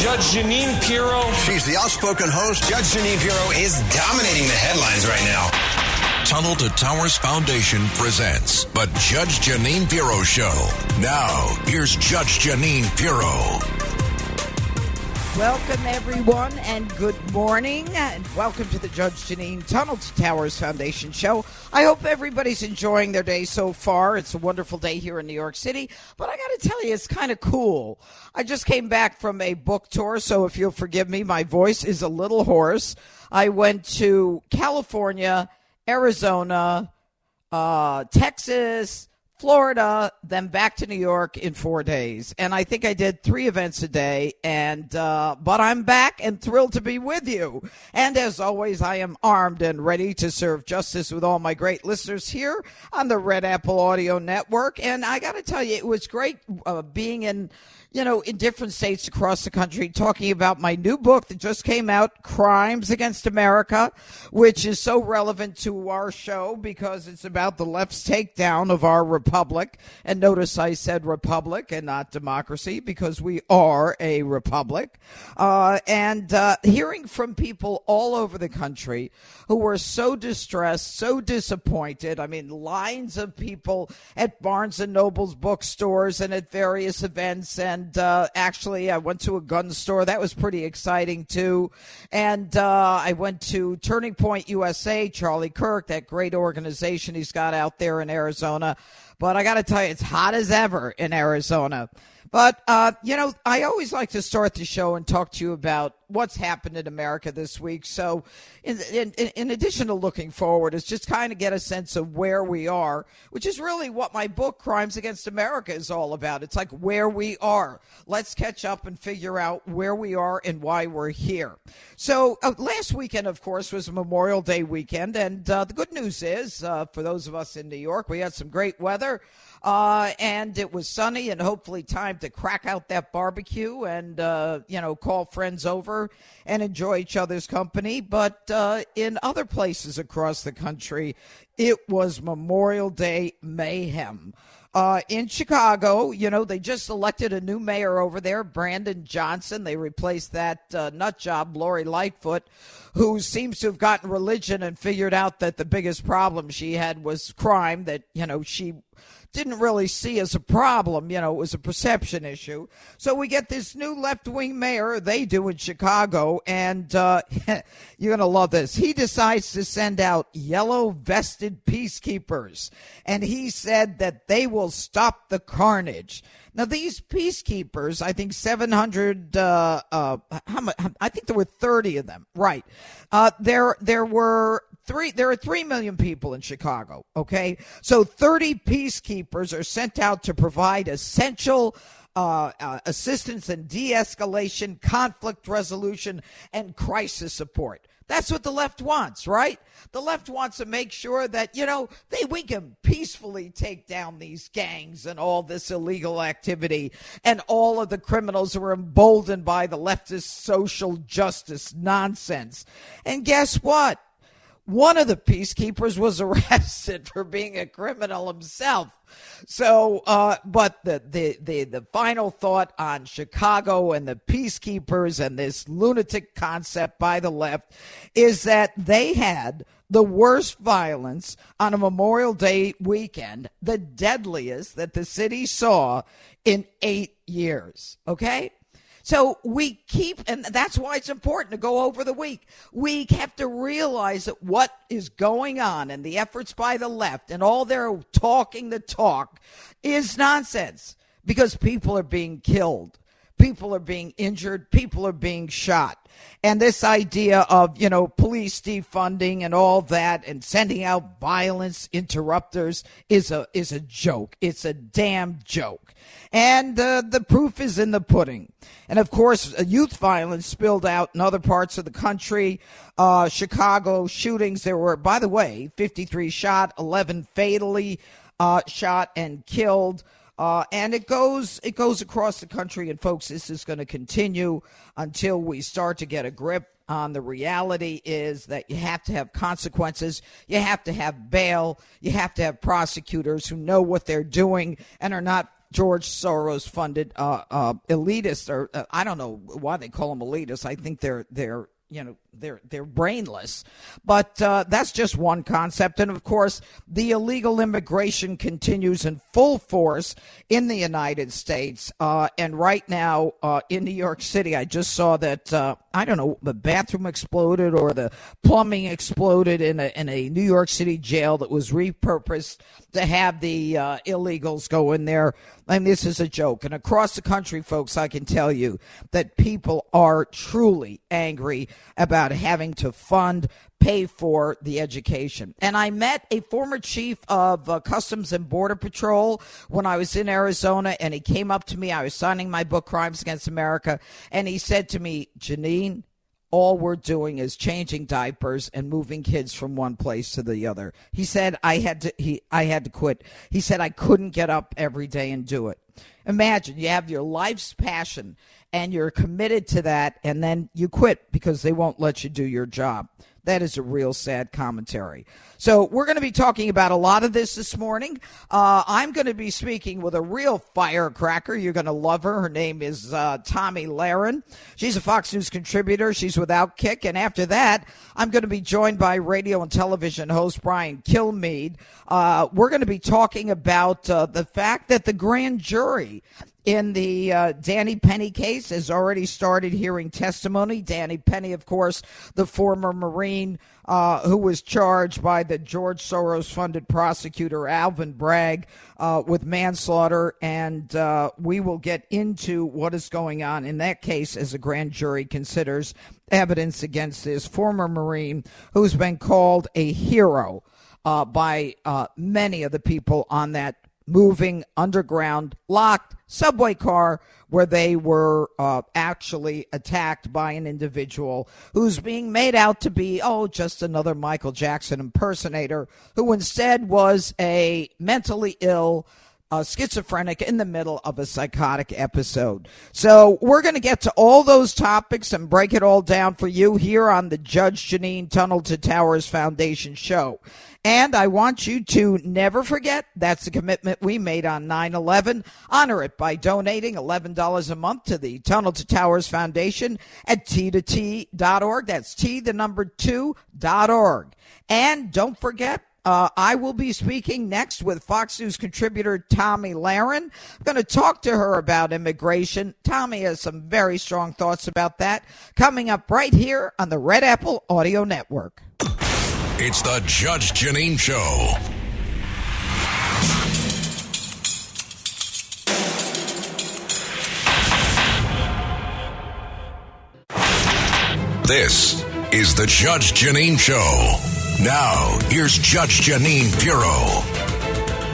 Judge Jeanine Pirro. She's the outspoken host. Judge Jeanine Pirro is dominating the headlines right now. Tunnel to Towers Foundation presents the Judge Jeanine Pirro Show. Now, here's Judge Jeanine Pirro. Welcome, everyone, and good morning. And welcome to the Judge Jeanine Tunnel to Towers Foundation show. I hope everybody's enjoying their day so far. It's a wonderful day here in New York City. But I got to tell you, it's kind of cool. I just came back from a book tour, so if you'll forgive me, my voice is a little hoarse. I went to California, Arizona, uh, Texas, Florida, then back to New York in four days. And I think I did three events a day. And, uh, but I'm back and thrilled to be with you. And as always, I am armed and ready to serve justice with all my great listeners here on the Red Apple Audio Network. And I got to tell you, it was great uh, being in you know, in different states across the country, talking about my new book that just came out, Crimes Against America, which is so relevant to our show because it's about the left's takedown of our republic. And notice I said republic and not democracy because we are a republic. Uh, and uh, hearing from people all over the country who were so distressed, so disappointed. I mean, lines of people at Barnes and Noble's bookstores and at various events and and uh, actually, I went to a gun store. That was pretty exciting too. And uh, I went to Turning Point USA, Charlie Kirk, that great organization he's got out there in Arizona. But I got to tell you, it's hot as ever in Arizona. But, uh, you know, I always like to start the show and talk to you about what's happened in America this week. So, in, in, in addition to looking forward, is just kind of get a sense of where we are, which is really what my book, Crimes Against America, is all about. It's like where we are. Let's catch up and figure out where we are and why we're here. So, uh, last weekend, of course, was Memorial Day weekend. And uh, the good news is, uh, for those of us in New York, we had some great weather. Uh, and it was sunny and hopefully time to crack out that barbecue and, uh, you know, call friends over and enjoy each other's company. But uh, in other places across the country, it was Memorial Day mayhem. Uh, in Chicago, you know, they just elected a new mayor over there, Brandon Johnson. They replaced that uh, nut job, Lori Lightfoot, who seems to have gotten religion and figured out that the biggest problem she had was crime, that, you know, she didn't really see as a problem. You know, it was a perception issue. So we get this new left wing mayor, they do in Chicago, and uh, you're going to love this. He decides to send out yellow vested peacekeepers, and he said that they will stop the carnage. Now, these peacekeepers, I think 700, uh, uh, how much, I think there were 30 of them, right. Uh, there, there were three there are 3 million people in Chicago, okay? So 30 peacekeepers are sent out to provide essential uh, uh, assistance and de-escalation, conflict resolution, and crisis support. That's what the left wants, right? The left wants to make sure that, you know, they we can peacefully take down these gangs and all this illegal activity and all of the criminals who are emboldened by the leftist social justice nonsense. And guess what? One of the peacekeepers was arrested for being a criminal himself. So, uh, but the, the, the, the final thought on Chicago and the peacekeepers and this lunatic concept by the left is that they had the worst violence on a Memorial Day weekend, the deadliest that the city saw in eight years. Okay? So we keep, and that's why it's important to go over the week. We have to realize that what is going on and the efforts by the left and all their talking the talk is nonsense because people are being killed. People are being injured. People are being shot. And this idea of, you know, police defunding and all that and sending out violence interrupters is a, is a joke. It's a damn joke. And uh, the proof is in the pudding. And of course, uh, youth violence spilled out in other parts of the country. Uh, Chicago shootings, there were, by the way, 53 shot, 11 fatally uh, shot and killed. Uh, and it goes it goes across the country and folks this is going to continue until we start to get a grip on. The reality is that you have to have consequences. You have to have bail. You have to have prosecutors who know what they're doing and are not George Soros funded uh, uh, elitists, or uh, I don't know why they call them elitists. I think they're they're you know they're they're brainless. But uh, that's just one concept. And of course the illegal immigration continues in full force in the united states uh, and right now uh, in new york city i just saw that uh, i don't know the bathroom exploded or the plumbing exploded in a, in a new york city jail that was repurposed to have the uh, illegals go in there. And this is a joke. And across the country folks i can tell you that people are truly angry about having to fund pay for the education. And I met a former chief of uh, Customs and Border Patrol when I was in Arizona, and he came up to me. I was signing my book, Crimes Against America, and he said to me, Jeanine, all we're doing is changing diapers and moving kids from one place to the other. He said I had to he I had to quit. He said I couldn't get up every day and do it. Imagine you have your life's passion and you're committed to that, and then you quit because they won't let you do your job. That is a real sad commentary. So, we're going to be talking about a lot of this this morning. Uh, I'm going to be speaking with a real firecracker. You're going to love her. Her name is uh, Tomi Lahren. She's a Fox News contributor. She's with Outkick. And after that, I'm going to be joined by radio and television host Brian Kilmeade. Uh, we're going to be talking about uh, the fact that the grand jury in the uh, Danny Penny case has already started hearing testimony. Danny Penny, of course, the former Marine uh, who was charged by the George Soros funded prosecutor Alvin Bragg uh, with manslaughter. And uh, we will get into what is going on in that case as a grand jury considers evidence against this former Marine who's been called a hero. Uh, by uh, many of the people on that moving underground locked subway car where they were uh, actually attacked by an individual who's being made out to be, oh, just another Michael Jackson impersonator, who instead was a mentally ill. Uh, schizophrenic in the middle of a psychotic episode. So, we're going to get to all those topics and break it all down for you here on the Judge Jeanine Tunnel to Towers Foundation show. And I want you to never forget that's the commitment we made on 9 11. Honor it by donating $11 a month to the Tunnel to Towers Foundation at t2t.org. That's T, the number two, dot org. And don't forget, uh, I will be speaking next with Fox News contributor Tomi Lahren. I'm going to talk to her about immigration. Tomi has some very strong thoughts about that coming up right here on the Red Apple Audio Network. It's the Judge Jeanine Show. This is the Judge Jeanine Show. Now, here's Judge Jeanine Pirro.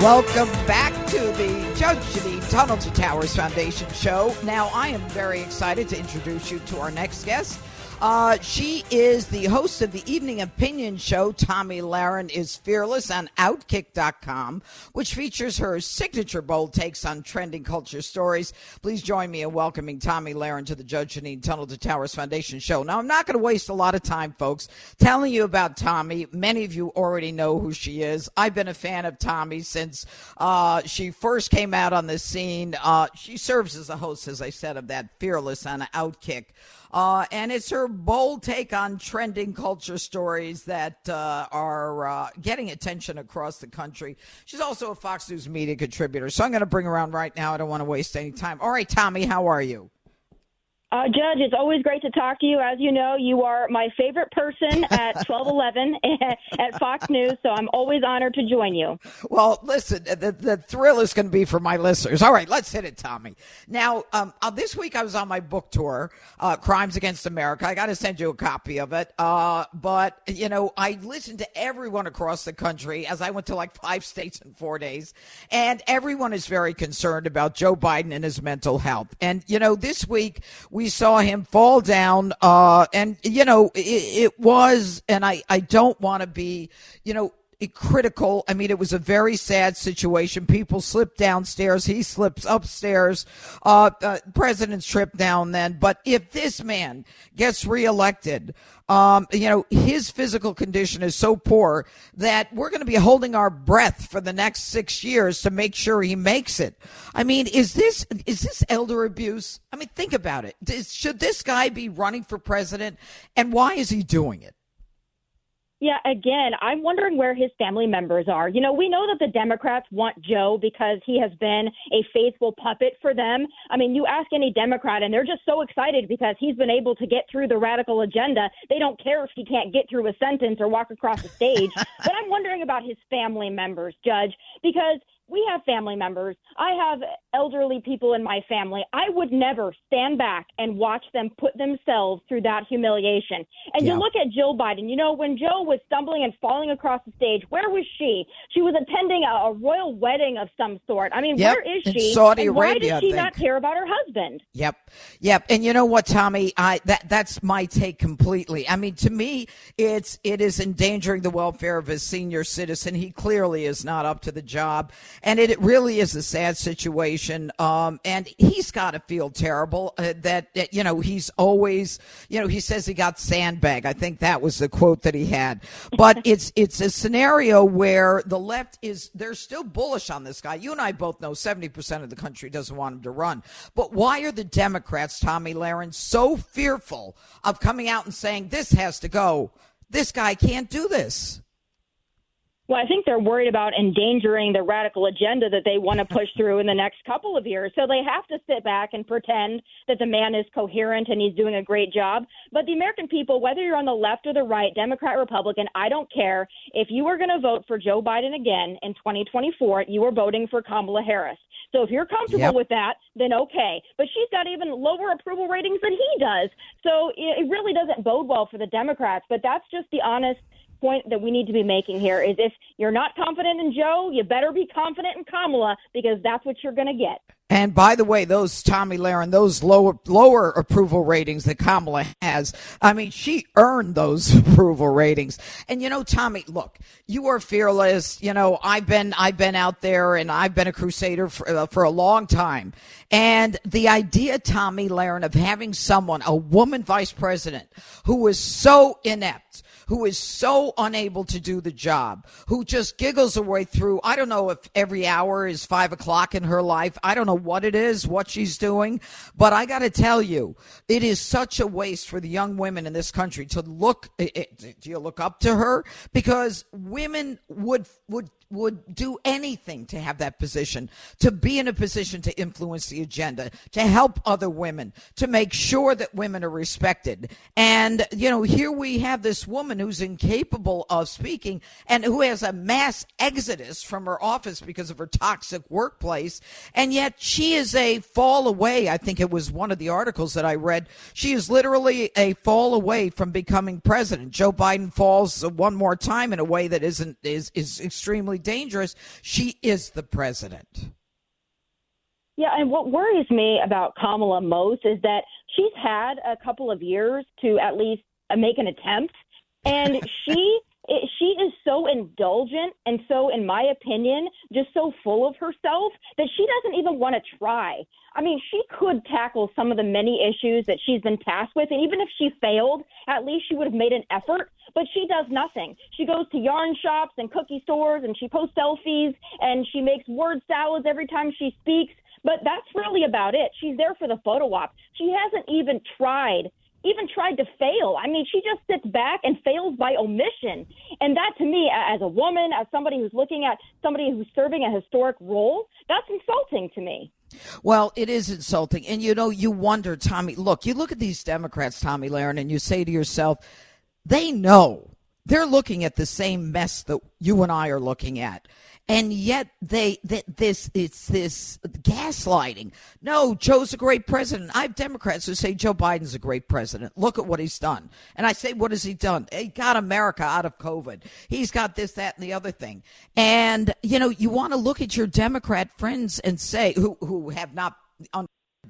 Welcome back to the Judge Jeanine Tunnel to Towers Foundation show. Now, I am very excited to introduce you to our next guest. Uh, she is the host of the evening opinion show. Tomi Lahren is fearless on Outkick.com, which features her signature bold takes on trending culture stories. Please join me in welcoming Tomi Lahren to the Judge Jeanine Tunnel to Towers Foundation show. Now, I'm not going to waste a lot of time, folks, telling you about Tomi. Many of you already know who she is. I've been a fan of Tomi since uh, she first came out on the scene. Uh, she serves as a host, as I said, of that Fearless on Outkick. Uh, and it's her bold take on trending culture stories that uh, are uh, getting attention across the country. She's also a Fox News media contributor. So I'm going to bring her on right now. I don't want to waste any time. All right, Tomi, how are you? Uh, Judge, it's always great to talk to you. As you know, you are my favorite person at 1211 at Fox News, so I'm always honored to join you. Well, listen, the, the thrill is going to be for my listeners. All right, let's hit it, Tomi. Now, um, uh, this week I was on my book tour, uh, Crimes Against America. I got to send you a copy of it. Uh, but, you know, I listened to everyone across the country as I went to like five states in four days, and everyone is very concerned about Joe Biden and his mental health. And, you know, this week, we saw him fall down. Uh, and, you know, it, it was, and I, I don't want to be, you know, critical. I mean, it was a very sad situation. People slipped downstairs. He slips upstairs. Uh, uh, president's trip down then. But if this man gets reelected, um, you know, his physical condition is so poor that we're going to be holding our breath for the next six years to make sure he makes it. I mean, is this is this elder abuse? I mean, think about it. Should this guy be running for president, and why is he doing it? Yeah, again, I'm wondering where his family members are. You know, we know that the Democrats want Joe because he has been a faithful puppet for them. I mean, you ask any Democrat, and they're just so excited because he's been able to get through the radical agenda. They don't care if he can't get through a sentence or walk across the stage. but I'm wondering about his family members, Judge, because we have family members. I have elderly people in my family. I would never stand back and watch them put themselves through that humiliation. And yeah. you look at Jill Biden, you know, when Joe was stumbling and falling across the stage, where was she? She was attending a, a royal wedding of some sort. I mean, yep. where is she? In Saudi and Arabia, why does she not care about her husband? Yep. Yep. And you know what, Tomi? I that that's my take completely. I mean, to me, it's it is endangering the welfare of a senior citizen. He clearly is not up to the job. And it it really is a sad situation. Um, and he's got to feel terrible uh, that, that, you know, he's always, you know, he says he got sandbag. I think that was the quote that he had. But it's, it's a scenario where the left is, they're still bullish on this guy. You and I both know 70% of the country doesn't want him to run. But why are the Democrats, Tomi Lahren, so fearful of coming out and saying this has to go? This guy can't do this. Well, I think they're worried about endangering the radical agenda that they want to push through in the next couple of years. So they have to sit back and pretend that the man is coherent and he's doing a great job. But the American people, whether you're on the left or the right, Democrat, Republican, I don't care. If you are going to vote for Joe Biden again in 2024, you are voting for Kamala Harris. So if you're comfortable yep. with that, then okay. But she's got even lower approval ratings than he does. So it really doesn't bode well for the Democrats. But that's just the honest point that we need to be making here is if you're not confident in Joe, you better be confident in Kamala because that's what you're going to get. And by the way, those Tomi Lahren, those lower lower approval ratings that Kamala has, I mean, she earned those approval ratings. And you know, Tomi, look, you are fearless. You know, I've been I've been out there and I've been a crusader for uh, for a long time. And the idea, Tomi Lahren, of having someone, a woman vice president, who is so inept, who is so unable to do the job, who just giggles her way through. I don't know if every hour is five o'clock in her life. I don't know what it is, what she's doing, but I got to tell you, it is such a waste for the young women in this country to look. It, do you look up to her? Because women would would would do anything to have that position, to be in a position to influence the agenda, to help other women, to make sure that women are respected. And, you know, here we have this woman who's incapable of speaking and who has a mass exodus from her office because of her toxic workplace. And yet she is a fall away. I think it was one of the articles that I read. She is literally a fall away from becoming president. Joe Biden falls one more time in a way that isn't, is, is extremely dangerous. She is the president. Yeah, and what worries me about Kamala most is that she's had a couple of years to at least uh, make an attempt, and she she is so indulgent and so, in my opinion, just so full of herself that she doesn't even want to try. I mean, she could tackle some of the many issues that she's been tasked with, and even if she failed, at least she would have made an effort but she does nothing. She goes to yarn shops and cookie stores and she posts selfies and she makes word salads every time she speaks. But that's really about it. She's there for the photo op. She hasn't even tried even tried to fail. I mean, she just sits back and fails by omission. And that to me, as a woman, as somebody who's looking at somebody who's serving a historic role, that's insulting to me. Well, it is insulting. And you know, you wonder, Tomi, look, you look at these Democrats, Tomi Lahren, and you say to yourself, they know they're looking at the same mess that you and I are looking at. And yet they, they this it's this gaslighting. No, Joe's a great president. I have Democrats who say Joe Biden's a great president. Look at what he's done. And I say, what has he done? He got America out of COVID. He's got this, that, and the other thing. And you know, you want to look at your Democrat friends and say who who have not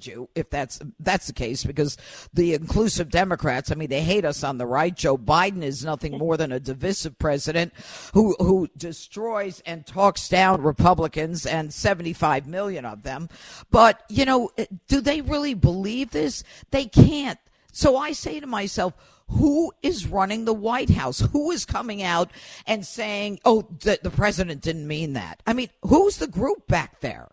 you if that's that's the case because the inclusive democrats i mean they hate us on the right joe biden is nothing more than a divisive president who who destroys and talks down republicans and 75 million of them but you know do they really believe this they can't so i say to myself who is running the White House? Who is coming out and saying, oh, the, the president didn't mean that? I mean, who's the group back there?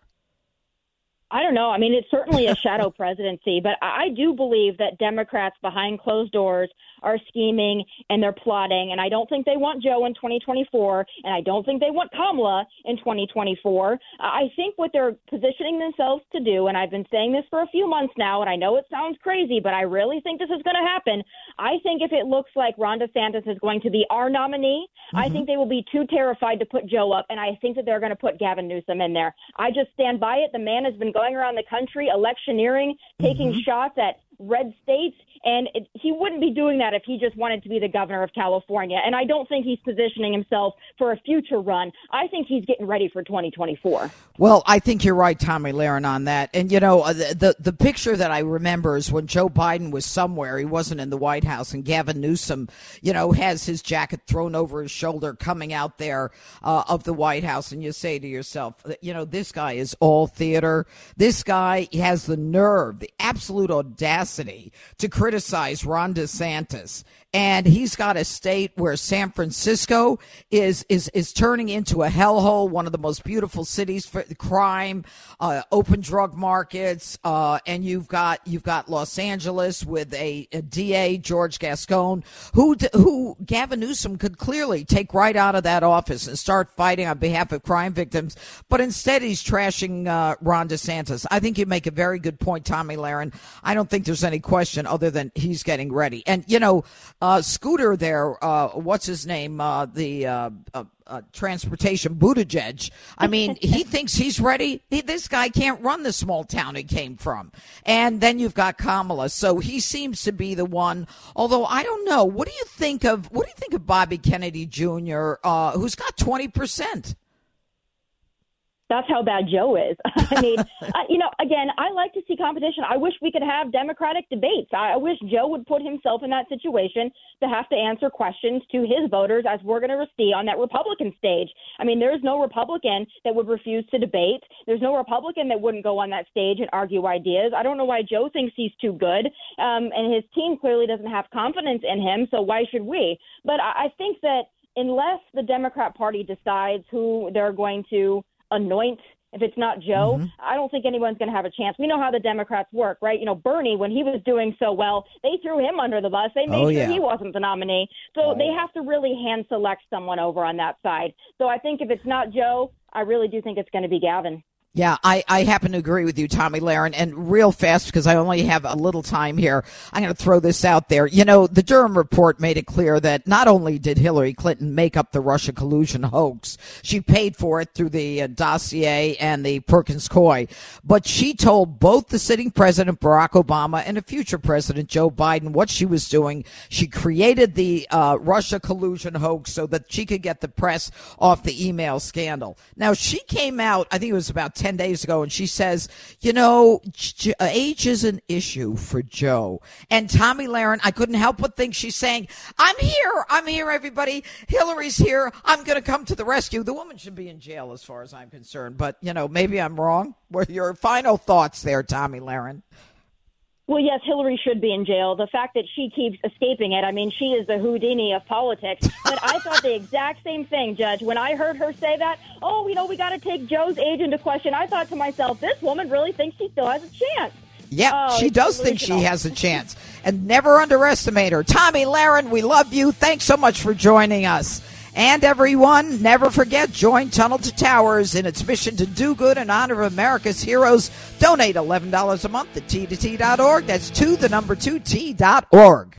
I don't know. I mean, it's certainly a shadow presidency, but I do believe that Democrats behind closed doors are scheming and they're plotting. And I don't think they want Joe in 2024, and I don't think they want Kamala in 2024. I think what they're positioning themselves to do, and I've been saying this for a few months now, and I know it sounds crazy, but I really think this is going to happen. I think if it looks like Ron DeSantis is going to be our nominee, mm-hmm. I think they will be too terrified to put Joe up, and I think that they're going to put Gavin Newsom in there. I just stand by it. The man has been going around the country electioneering, taking mm-hmm. shots at red states, and it, he wouldn't be doing that if he just wanted to be the governor of California. And I don't think he's positioning himself for a future run. I think he's getting ready for 2024. Well, I think you're right, Tomi Lahren, on that. And you know, uh, the, the the picture that I remember is when Joe Biden was somewhere. He wasn't in the White House, and Gavin Newsom, you know, has his jacket thrown over his shoulder, coming out there uh, of the White House, and you say to yourself, you know, this guy is all theater. This guy has the nerve, the absolute audacity to criticize Ron DeSantis and he's got a state where San Francisco is is is turning into a hellhole, one of the most beautiful cities for crime, uh, open drug markets, uh, and you've got you've got Los Angeles with a, a, DA George Gascon, who who Gavin Newsom could clearly take right out of that office and start fighting on behalf of crime victims, but instead he's trashing uh, Ron DeSantis. I think you make a very good point, Tomi Lahren. I don't think there's any question other than he's getting ready, and you know uh, Scooter there, uh, what's his name? Uh, the uh, uh, uh, transportation Buttigieg. I mean, he thinks he's ready. He, this guy can't run the small town he came from. And then you've got Kamala, so he seems to be the one. Although I don't know. What do you think of what do you think of Bobby Kennedy Jr., who's got twenty percent? That's how bad Joe is. I mean, uh, you know, again, I like to see competition. I wish we could have democratic debates. I, I wish Joe would put himself in that situation to have to answer questions to his voters as we're going to see on that Republican stage. I mean, there's no Republican that would refuse to debate. There's no Republican that wouldn't go on that stage and argue ideas. I don't know why Joe thinks he's too good, um, and his team clearly doesn't have confidence in him. So why should we? But I, I think that unless the Democrat Party decides who they're going to anoint if it's not Joe, mm-hmm. I don't think anyone's going to have a chance. We know how the Democrats work, right? You know, Bernie, when he was doing so well, they threw him under the bus. They made oh, sure yeah. he wasn't the nominee. So oh, they have to really hand select someone over on that side. So I think if it's not Joe, I really do think it's going to be Gavin. Yeah, I, I happen to agree with you, Tomi Lahren. And real fast, because I only have a little time here, I'm going to throw this out there. You know, the Durham report made it clear that not only did Hillary Clinton make up the Russia collusion hoax, she paid for it through the uh, dossier and the Perkins Coie, but she told both the sitting president, Barack Obama, and the future president, Joe Biden, what she was doing. She created the uh, Russia collusion hoax so that she could get the press off the email scandal. Now, she came out, I think it was about 10 days ago, and she says, you know, uh, age is an issue for Joe. And Tomi Lahren, I couldn't help but think she's saying, I'm here. I'm here, everybody. Hillary's here. I'm going to come to the rescue. The woman should be in jail as far as I'm concerned. But, you know, maybe I'm wrong. What are your final thoughts there, Tomi Lahren? Well, yes, Hillary should be in jail. The fact that she keeps escaping it, I mean, she is the Houdini of politics. But I thought the exact same thing, Judge. When I heard her say that, oh, you know, we got to take Joe's age into question, I thought to myself, this woman really thinks she still has a chance. Yeah, oh, she does think she has a chance. And never underestimate her. Tomi Lahren, we love you. Thanks so much for joining us. And everyone, never forget, join Tunnel to Towers in its mission to do good in honor of America's heroes. Donate $11 a month at T2T.org. That's to the number 2T.org.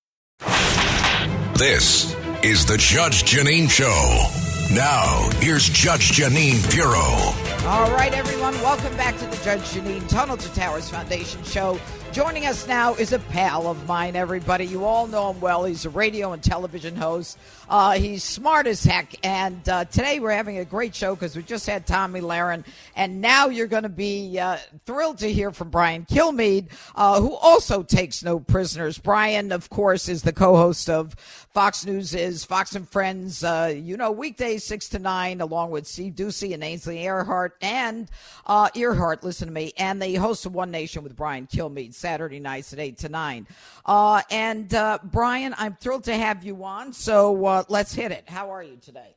This is the Judge Jeanine Show. Now, here's Judge Jeanine Pirro. All right, everyone, welcome back to the Judge Jeanine Tunnel to Towers Foundation show. Joining us now is a pal of mine, everybody. You all know him well. He's a radio and television host. Uh, he's smart as heck. And uh, today we're having a great show because we just had Tomi Lahren. And now you're going to be uh, thrilled to hear from Brian Kilmeade, uh, who also takes no prisoners. Brian, of course, is the co host of Fox News is Fox and Friends, uh, you know, weekdays 6 to 9, along with Steve Doocy and Ainsley Earhardt and uh, Earhardt, listen to me. And they host One Nation with Brian Kilmeade Saturday nights at 8 to 9. Uh, and uh, Brian, I'm thrilled to have you on. So uh, let's hit it. How are you today?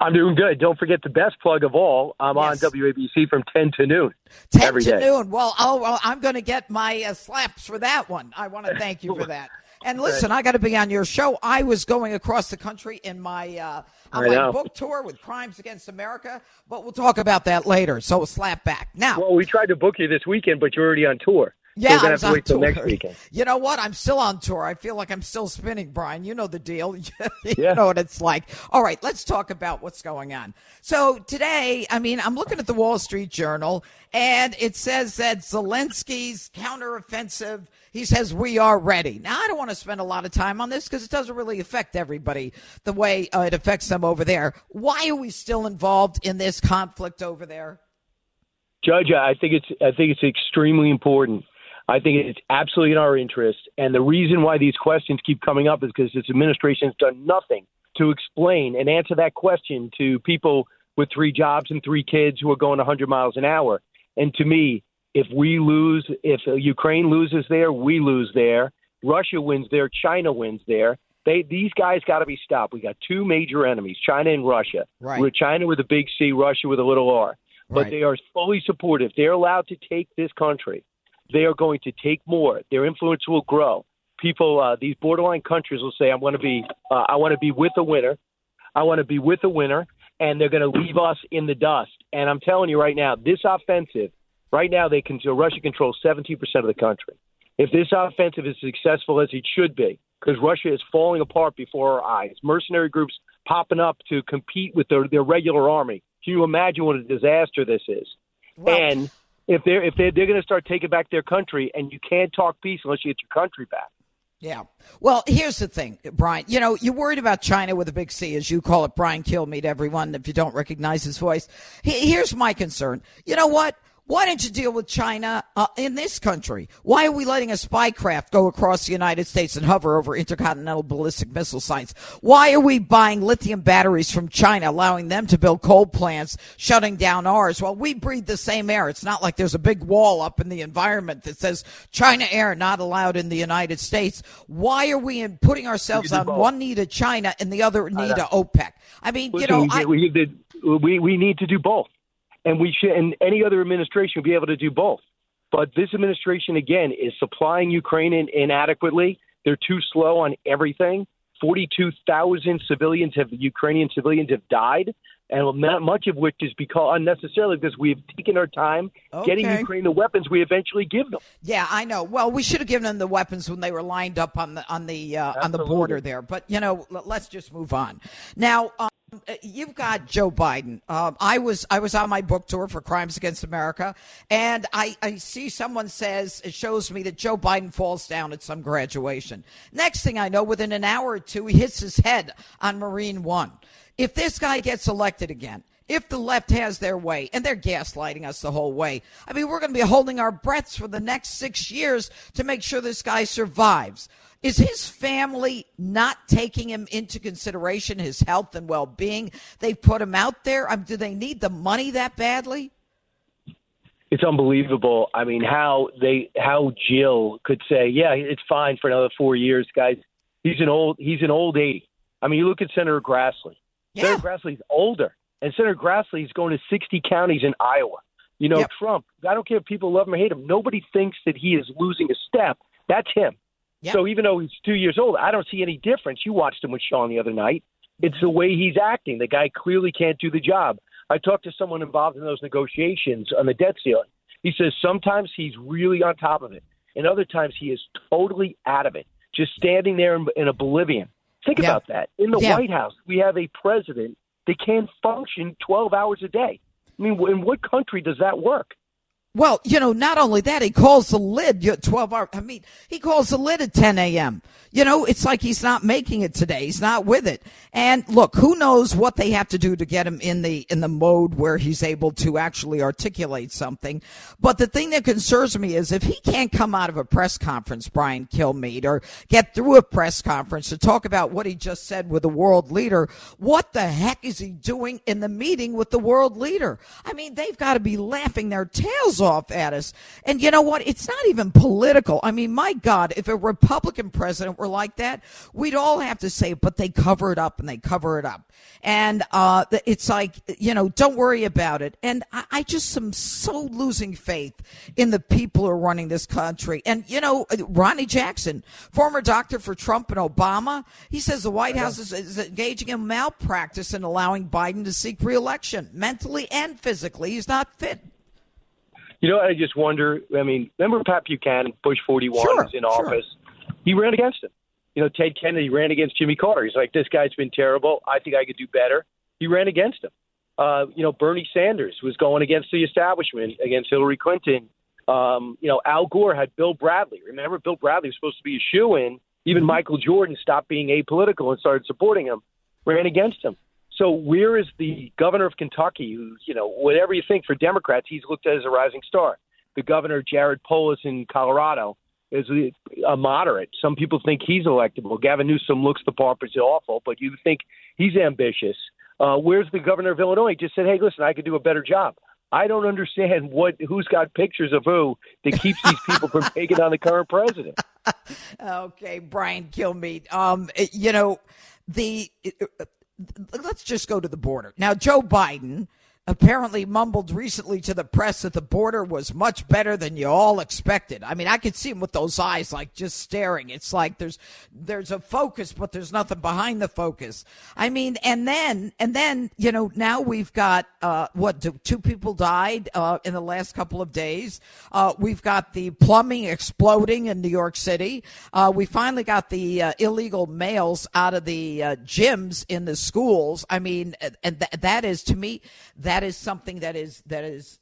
I'm doing good. Don't forget the best plug of all. I'm Yes. on WABC from 10 to noon. 10 every to day. noon. Well, oh, well, I'm going to get my uh, slaps for that one. I want to thank you for that. And listen, I got to be on your show. I was going across the country in my uh, on I my know. book tour with Crimes Against America, but we'll talk about that later. So slap back now. Well, we tried to book you this weekend, but you're already on tour. Yeah, so I was to wait till next weekend. You know what? I'm still on tour. I feel like I'm still spinning, Brian. You know the deal. you Yeah. know what it's like. All right, let's talk about what's going on. So today, I mean, I'm looking at the Wall Street Journal, and it says that Zelensky's counteroffensive. He says we are ready. Now, I don't want to spend a lot of time on this because it doesn't really affect everybody the way uh, it affects them over there. Why are we still involved in this conflict over there? Judge, I think it's I think it's extremely important. I think it's absolutely in our interest, and the reason why these questions keep coming up is because this administration has done nothing to explain and answer that question to people with three jobs and three kids who are going 100 miles an hour. And to me, if we lose, if Ukraine loses there, we lose there. Russia wins there, China wins there. They these guys got to be stopped. We got two major enemies, China and Russia. Right. With China with a big C, Russia with a little R. But Right. they are fully supportive. They're allowed to take this country. They are going to take more. Their influence will grow. People, uh, these borderline countries will say, "I want to be, uh, I want to be with a winner. I want to be with a winner," and they're going to leave us in the dust. And I'm telling you right now, this offensive, right now, they can. Russia controls 17% of the country. If this offensive is successful as it should be, because Russia is falling apart before our eyes, mercenary groups popping up to compete with their, their regular army. Can you imagine what a disaster this is? Well- and if they're if they're, they're going to start taking back their country, and you can't talk peace unless you get your country back. Yeah. Well, here's the thing, Brian. You know, you're worried about China with a big C, as you call it. Brian Kilmeade, everyone, if you don't recognize his voice. He- Here's my concern. You know what? Why don't you deal with China uh, in this country? Why are we letting a spy craft go across the United States and hover over intercontinental ballistic missile sites? Why are we buying lithium batteries from China, allowing them to build coal plants, shutting down ours? Well, we breathe the same air. It's not like there's a big wall up in the environment that says China air not allowed in the United States. Why are we in putting ourselves on both. one knee to China and the other knee to OPEC? I mean, you know, we, I, we, we we need to do both, and we should. And any other administration would be able to do both. But this administration again is supplying Ukraine in, inadequately. They're too slow on everything. Forty-two thousand civilians have Ukrainian civilians have died, and not much of which is because unnecessarily because we have taken our time getting Ukraine the weapons we eventually give them. Yeah, I know. Well, we should have given them the weapons when they were lined up on the on the uh, on the border there. But you know, l- let's just move on. Now, um, uh, you've got Joe Biden. Um, I was I was on my book tour for Crimes Against America, and I I see someone says it shows me that Joe Biden falls down at some graduation. Next thing I know, within an hour or two, he hits his head on Marine One. If this guy gets elected again if the left has their way, and they're gaslighting us the whole way, I mean, we're going to be holding our breaths for the next six years to make sure this guy survives. Is his family not taking him into consideration, his health and well being? They put him out there. Um, do they need the money that badly? it's unbelievable. I mean, how they how Jill could say, "Yeah, it's fine for another four years, guys." He's an old he's an old eighty. I mean, you look at Senator Grassley. Yeah. Senator Grassley's older, and Senator Grassley is going to sixty counties in Iowa. You know, Yep. Trump. I don't care if people love him or hate him. Nobody thinks that he is losing a step. That's him. Yep. So even though he's two years old, I don't see any difference. You watched him with Sean the other night. It's the way he's acting. The guy clearly can't do the job. I talked to someone involved in those negotiations on the debt ceiling. He says sometimes he's really on top of it, and other times he is totally out of it, just standing there in, in oblivion. Think Yeah. about that. In the Yeah. White House, we have a president that can't function 12 hours a day. I mean, in what country does that work? Well, you know, not only that, he calls the lid at 12 hours. I mean, he calls the lid at 10 a.m. You know, it's like he's not making it today. He's not with it. And look, who knows what they have to do to get him in the, in the mode where he's able to actually articulate something. But the thing that concerns me is if he can't come out of a press conference, Brian Kilmeade, or get through a press conference to talk about what he just said with a world leader, what the heck is he doing in the meeting with the world leader? I mean, they've got to be laughing their tails off at us. And you know what? It's not even political. I mean, my God, if a Republican president were like that, we'd all have to say, but they cover it up and they cover it up. And uh, it's like, you know, don't worry about it. And I, I just am so losing faith in the people who are running this country. And, you know, Ronny Jackson, former doctor for Trump and Obama, he says the White House is, is engaging in malpractice and allowing Biden to seek reelection mentally and physically. He's not fit. You know, I just wonder. I mean, remember Pat Buchanan, Bush 41, Sure, was in sure. office. He ran against him. You know, Ted Kennedy ran against Jimmy Carter. He's like, this guy's been terrible. I think I could do better. He ran against him. Uh, you know, Bernie Sanders was going against the establishment, against Hillary Clinton. Um, you know, Al Gore had Bill Bradley. Remember, Bill Bradley was supposed to be a shoe in. Even Michael Jordan stopped being apolitical and started supporting him, ran against him. So where is the governor of Kentucky, who, you know, whatever you think for Democrats, he's looked at as a rising star. The governor, Jared Polis in Colorado, is a, moderate. Some people think he's electable. Gavin Newsom looks the part, but he's awful, but you think he's ambitious. Uh, where's the governor of Illinois? He just said, hey, listen, I could do a better job. I don't understand what who's got pictures of who that keeps these people from taking on the current president. Okay, Brian Kilmeade. Um, you know, the let's just go to the border now. Joe Biden apparently mumbled recently to the press that the border was much better than you all expected. I mean, I could see him with those eyes, like just staring. It's like there's there's a focus, but there's nothing behind the focus. I mean, and then and then you know now we've got uh, what two, two people died uh, in the last couple of days. Uh, we've got the plumbing exploding in New York City. Uh, we finally got the uh, illegal males out of the uh, gyms in the schools. I mean, and th- that is to me that is something that is that is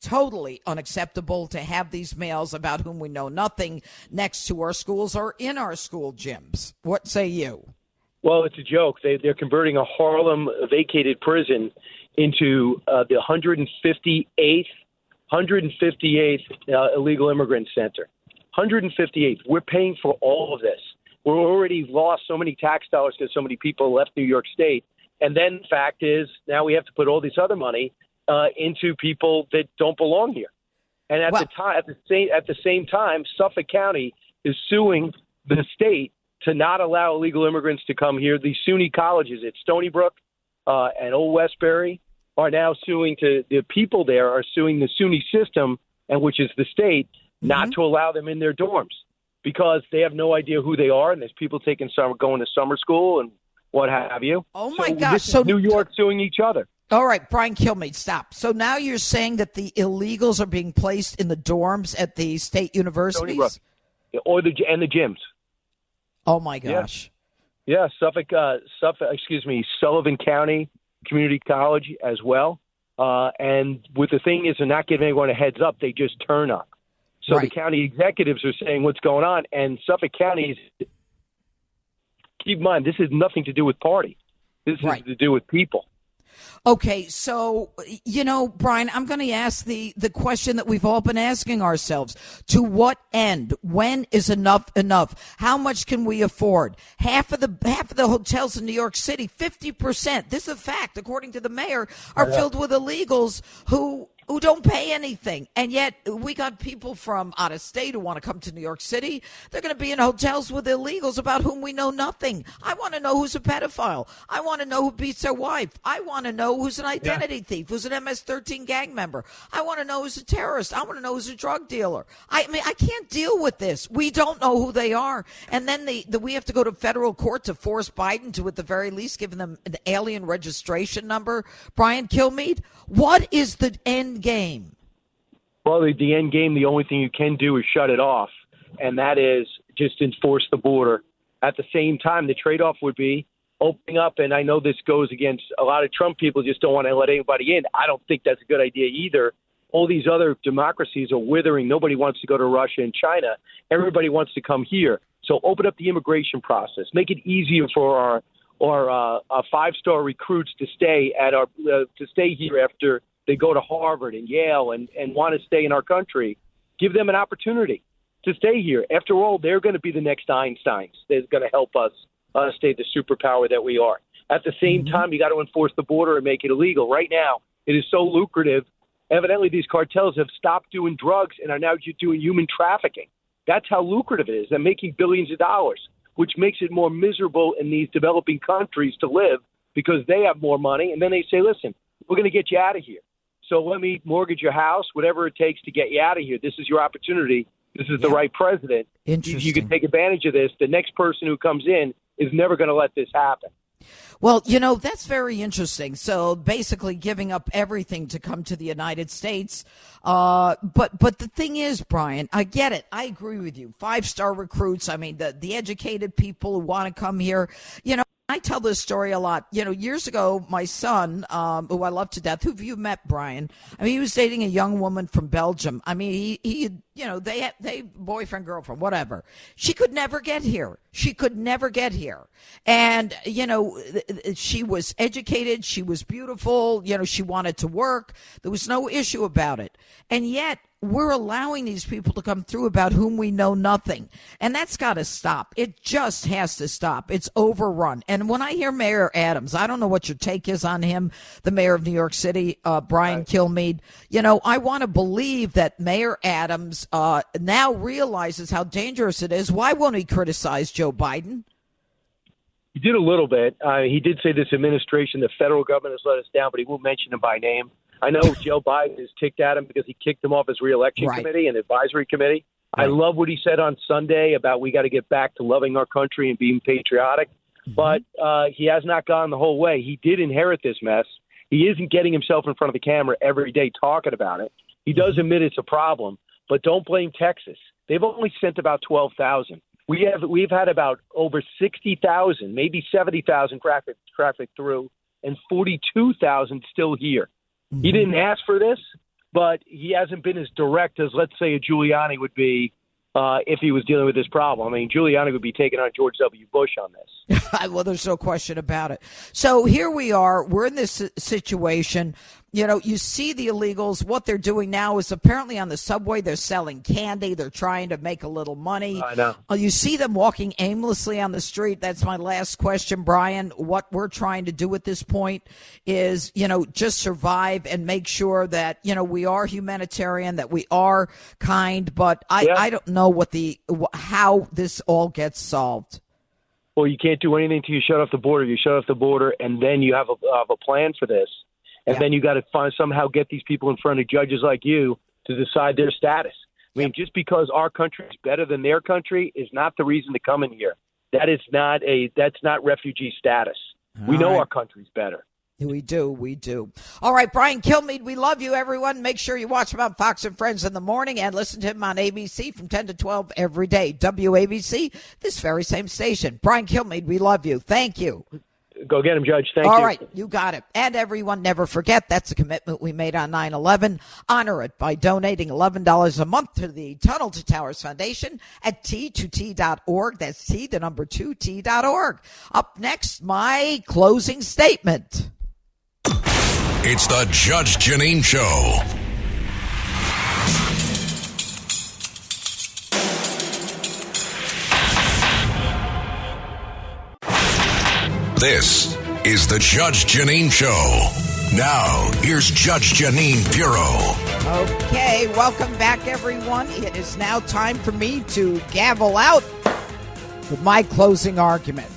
totally unacceptable to have these males about whom we know nothing next to our schools or in our school gyms. What say you? Well, it's a joke. They, they're converting a Harlem vacated prison into uh, the 158th 158th uh, illegal immigrant center. 158th. We're paying for all of this. We're already lost so many tax dollars because so many people left New York State. And then fact is, now we have to put all this other money uh, into people that don't belong here. And at the time, at the same at the same time, Suffolk County is suing the state to not allow illegal immigrants to come here. The SUNY colleges at Stony Brook uh, and Old Westbury are now suing to the people there are suing the SUNY system, and which is the state, not to allow them in their dorms because they have no idea who they are, and there's people taking summer going to summer school and what have you. Oh, my so gosh. So- New York suing each other. All right, Brian Kilmeade, stop. So now you're saying that the illegals are being placed in the dorms at the state universities? or the and the gyms. Oh my gosh. Yeah, Suffolk, uh, Suffolk, excuse me, Sullivan County Community College as well. Uh, and what the thing is, they're not giving anyone a heads up; they just turn up. So the county executives are saying what's going on, and Suffolk County is. Keep in mind, this has nothing to do with party. This Right. is to do with people. Okay, so you know, Brian, I'm going to ask the the question that we've all been asking ourselves: To what end? When is enough enough? How much can we afford? Half of the half of the hotels in New York City, fifty percent. This is a fact, according to the mayor, are filled with illegals who who don't pay anything. And yet we got people from out of state who want to come to New York City. They're going to be in hotels with illegals about whom we know nothing. I want to know who's a pedophile. I want to know who beats their wife. I want to know who's an identity yeah. thief, who's an MS 13 gang member. I want to know who's a terrorist. I want to know who's a drug dealer. I mean, I can't deal with this. We don't know who they are. And then the, the we have to go to federal court to force Biden to, at the very least, give them an alien registration number. Brian Kilmeade, what is the end game? Well, the, end game, the only thing you can do is shut it off, and that is just enforce the border. At the same time, the trade off would be opening up, and I know this goes against a lot of Trump people just don't want to let anybody in. I don't think that's a good idea either. All these other democracies are withering. Nobody wants to go to Russia and China. Everybody wants to come here. So open up the immigration process. Make it easier for our our uh, five star recruits to stay at our uh, to stay here after they go to Harvard and Yale and and want to stay in our country. Give them an opportunity to stay here. After all, they're going to be the next Einsteins. They're going to help us uh, stay the superpower that we are. At the same mm-hmm. time, you got to enforce the border and make it illegal. Right now, it is so lucrative. Evidently, these cartels have stopped doing drugs and are now doing human trafficking. That's how lucrative it is. They're making billions of dollars, which makes it more miserable in these developing countries to live because they have more money. And then they say, listen, we're going to get you out of here. So let me mortgage your house, whatever it takes to get you out of here. This is your opportunity. This is the right president. Interesting. You, you can take advantage of this. The next person who comes in is never going to let this happen. Well, you know, that's very interesting. So basically giving up everything to come to the United States. Uh, but, but the thing is, Brian, I get it. I agree with you. Five star recruits. I mean, the, the educated people who want to come here, you know, I tell this story a lot. You know, years ago, my son, um, who I love to death, who you met, Brian? I mean, he was dating a young woman from Belgium. I mean, he, he you know, they had, they boyfriend, girlfriend, whatever. She could never get here. She could never get here. And, you know, she was educated. She was beautiful. You know, she wanted to work. There was no issue about it. And yet we're allowing these people to come through about whom we know nothing. And that's got to stop. It just has to stop. It's overrun. And when I hear Mayor Adams, I don't know what your take is on him, the mayor of New York City, uh, Brian right. Kilmeade. You know, I want to believe that Mayor Adams uh, now realizes how dangerous it is. Why won't he criticize Joe Biden? He did a little bit. Uh, he did say this administration, the federal government has let us down, but he won't mention him by name. I know Joe Biden is ticked at him because he kicked him off his reelection right. committee and advisory committee. Right. I love what he said on Sunday about we got to get back to loving our country and being patriotic. Mm-hmm. But uh, he has not gone the whole way. He did inherit this mess. He isn't getting himself in front of the camera every day talking about it. He does mm-hmm. admit it's a problem, but don't blame Texas. They've only sent about twelve thousand. We have we've had about over sixty thousand, maybe seventy thousand traffic traffic through, and forty two thousand still here. Mm-hmm. He didn't ask for this, but he hasn't been as direct as, let's say, a Giuliani would be uh, if he was dealing with this problem. I mean, Giuliani would be taking on George W. Bush on this. well, there's no question about it. So here we are. We're in this situation you know, you see the illegals. What they're doing now is apparently on the subway, they're selling candy. They're trying to make a little money. I know. You see them walking aimlessly on the street. That's my last question, Brian. What we're trying to do at this point is, you know, just survive and make sure that, you know, we are humanitarian, that we are kind. But I, yeah. I don't know what the, how this all gets solved. Well, you can't do anything until you shut off the border. You shut off the border, and then you have a, have a plan for this and yeah. then you got to find somehow get these people in front of judges like you to decide their status. I mean, just because our country is better than their country is not the reason to come in here. That is not a that's not refugee status. All we know right. our country's better. We do, we do. All right, Brian Kilmeade, we love you, everyone. Make sure you watch him on Fox and Friends in the morning and listen to him on ABC from 10 to 12 every day. WABC, this very same station. Brian Kilmeade, we love you. Thank you. Go get him, Judge. Thank All you. All right, you got it. And everyone, never forget that's a commitment we made on 9 11. Honor it by donating $11 a month to the Tunnel to Towers Foundation at t2t.org. That's T, the number 2t.org. Up next, my closing statement. It's the Judge Jeanine Show. This is the Judge Jeanine Show. Now, here's Judge Jeanine Pirro. Okay, welcome back, everyone. It is now time for me to gavel out with my closing argument.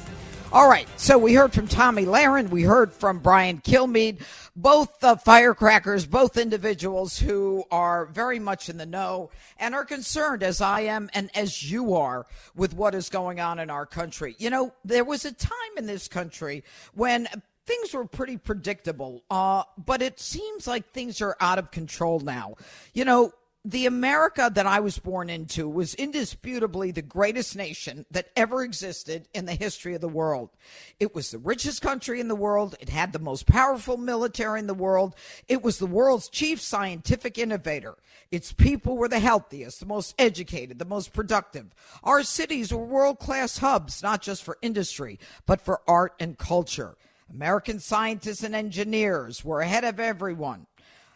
All right, so we heard from Tomi Lahren, we heard from Brian Kilmeade, both uh, firecrackers, both individuals who are very much in the know and are concerned, as I am and as you are, with what is going on in our country. You know, there was a time in this country when things were pretty predictable, uh, but it seems like things are out of control now. You know, the America that I was born into was indisputably the greatest nation that ever existed in the history of the world. It was the richest country in the world. It had the most powerful military in the world. It was the world's chief scientific innovator. Its people were the healthiest, the most educated, the most productive. Our cities were world class hubs, not just for industry, but for art and culture. American scientists and engineers were ahead of everyone.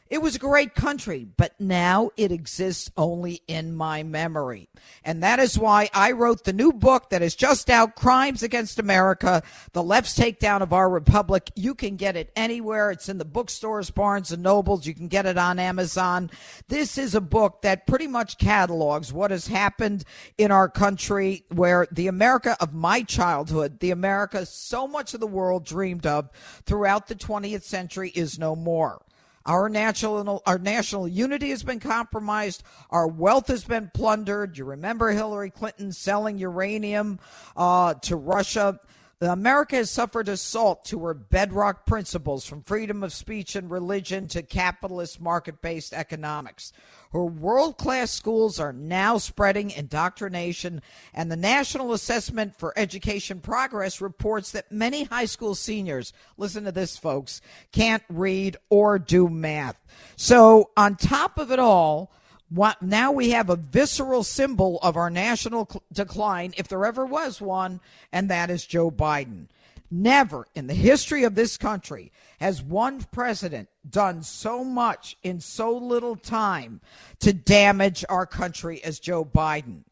It was a great country, but now it exists only in my memory. And that is why I wrote the new book that is just out, Crimes Against America, The Left's Takedown of Our Republic. You can get it anywhere. It's in the bookstores, Barnes and Nobles. You can get it on Amazon. This is a book that pretty much catalogs what has happened in our country where the America of my childhood, the America so much of the world dreamed of throughout the 20th century is no more. Our national our national unity has been compromised. Our wealth has been plundered. You remember Hillary Clinton selling uranium uh, to Russia. America has suffered assault to her bedrock principles from freedom of speech and religion to capitalist market based economics. Her world class schools are now spreading indoctrination, and the National Assessment for Education Progress reports that many high school seniors, listen to this, folks, can't read or do math. So, on top of it all, what, now we have a visceral symbol of our national cl- decline, if there ever was one, and that is Joe Biden. Never in the history of this country has one president done so much in so little time to damage our country as Joe Biden.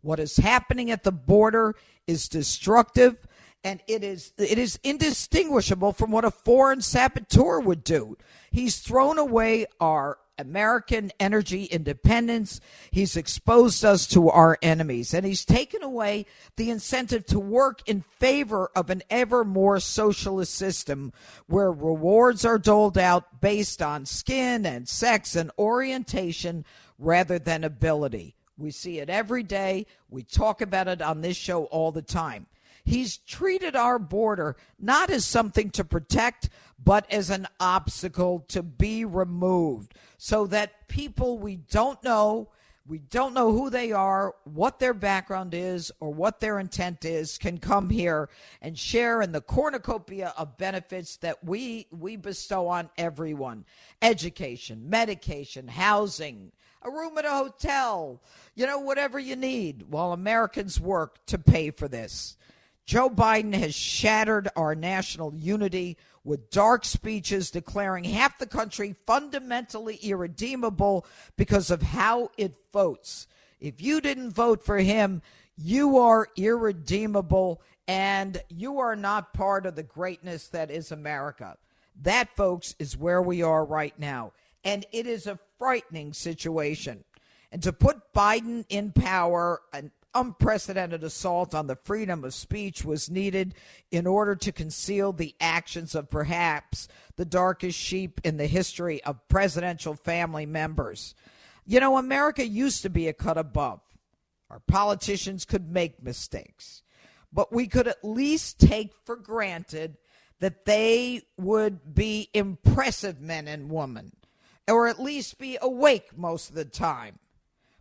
What is happening at the border is destructive and it is it is indistinguishable from what a foreign saboteur would do. He's thrown away our American energy independence. He's exposed us to our enemies, and he's taken away the incentive to work in favor of an ever more socialist system where rewards are doled out based on skin and sex and orientation rather than ability. We see it every day. We talk about it on this show all the time. He's treated our border not as something to protect, but as an obstacle to be removed so that people we don't know, we don't know who they are, what their background is, or what their intent is, can come here and share in the cornucopia of benefits that we, we bestow on everyone education, medication, housing, a room at a hotel, you know, whatever you need, while Americans work to pay for this. Joe Biden has shattered our national unity with dark speeches declaring half the country fundamentally irredeemable because of how it votes. If you didn't vote for him, you are irredeemable and you are not part of the greatness that is America. That, folks, is where we are right now. And it is a frightening situation. And to put Biden in power, and unprecedented assault on the freedom of speech was needed in order to conceal the actions of perhaps the darkest sheep in the history of presidential family members. You know, America used to be a cut above. Our politicians could make mistakes, but we could at least take for granted that they would be impressive men and women, or at least be awake most of the time.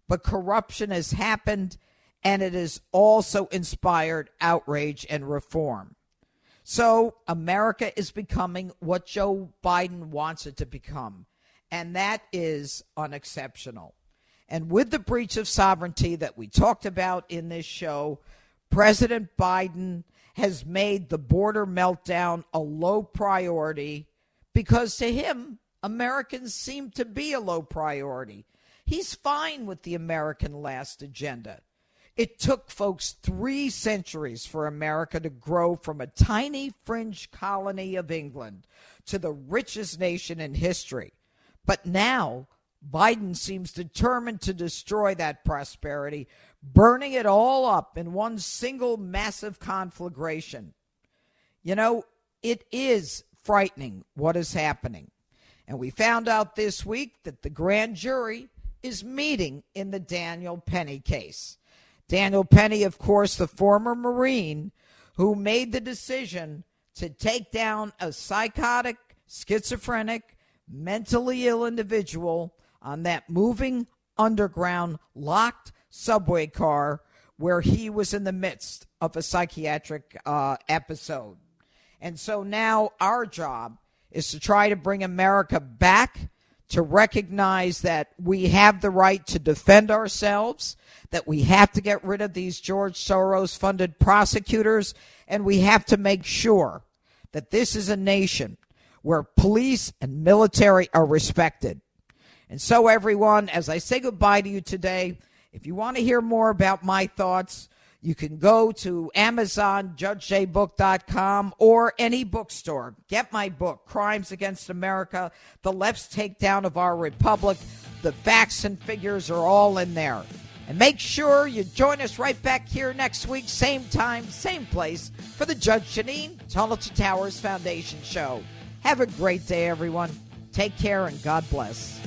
But corruption has happened and it has also inspired outrage and reform. So America is becoming what Joe Biden wants it to become, and that is unexceptional. And with the breach of sovereignty that we talked about in this show, President Biden has made the border meltdown a low priority because to him, Americans seem to be a low priority. He's fine with the American last agenda. It took folks three centuries for America to grow from a tiny fringe colony of England to the richest nation in history. But now, Biden seems determined to destroy that prosperity, burning it all up in one single massive conflagration. You know, it is frightening what is happening. And we found out this week that the grand jury is meeting in the Daniel Penny case. Daniel Penny, of course, the former Marine who made the decision to take down a psychotic, schizophrenic, mentally ill individual on that moving underground locked subway car where he was in the midst of a psychiatric uh, episode. And so now our job is to try to bring America back to recognize that we have the right to defend ourselves, that we have to get rid of these George Soros funded prosecutors, and we have to make sure that this is a nation where police and military are respected. And so, everyone, as I say goodbye to you today, if you want to hear more about my thoughts, you can go to Amazon, judgejbook.com, or any bookstore. Get my book, Crimes Against America The Left's Takedown of Our Republic. The facts and figures are all in there. And make sure you join us right back here next week, same time, same place, for the Judge Jeanine Tunnel to Towers Foundation Show. Have a great day, everyone. Take care and God bless.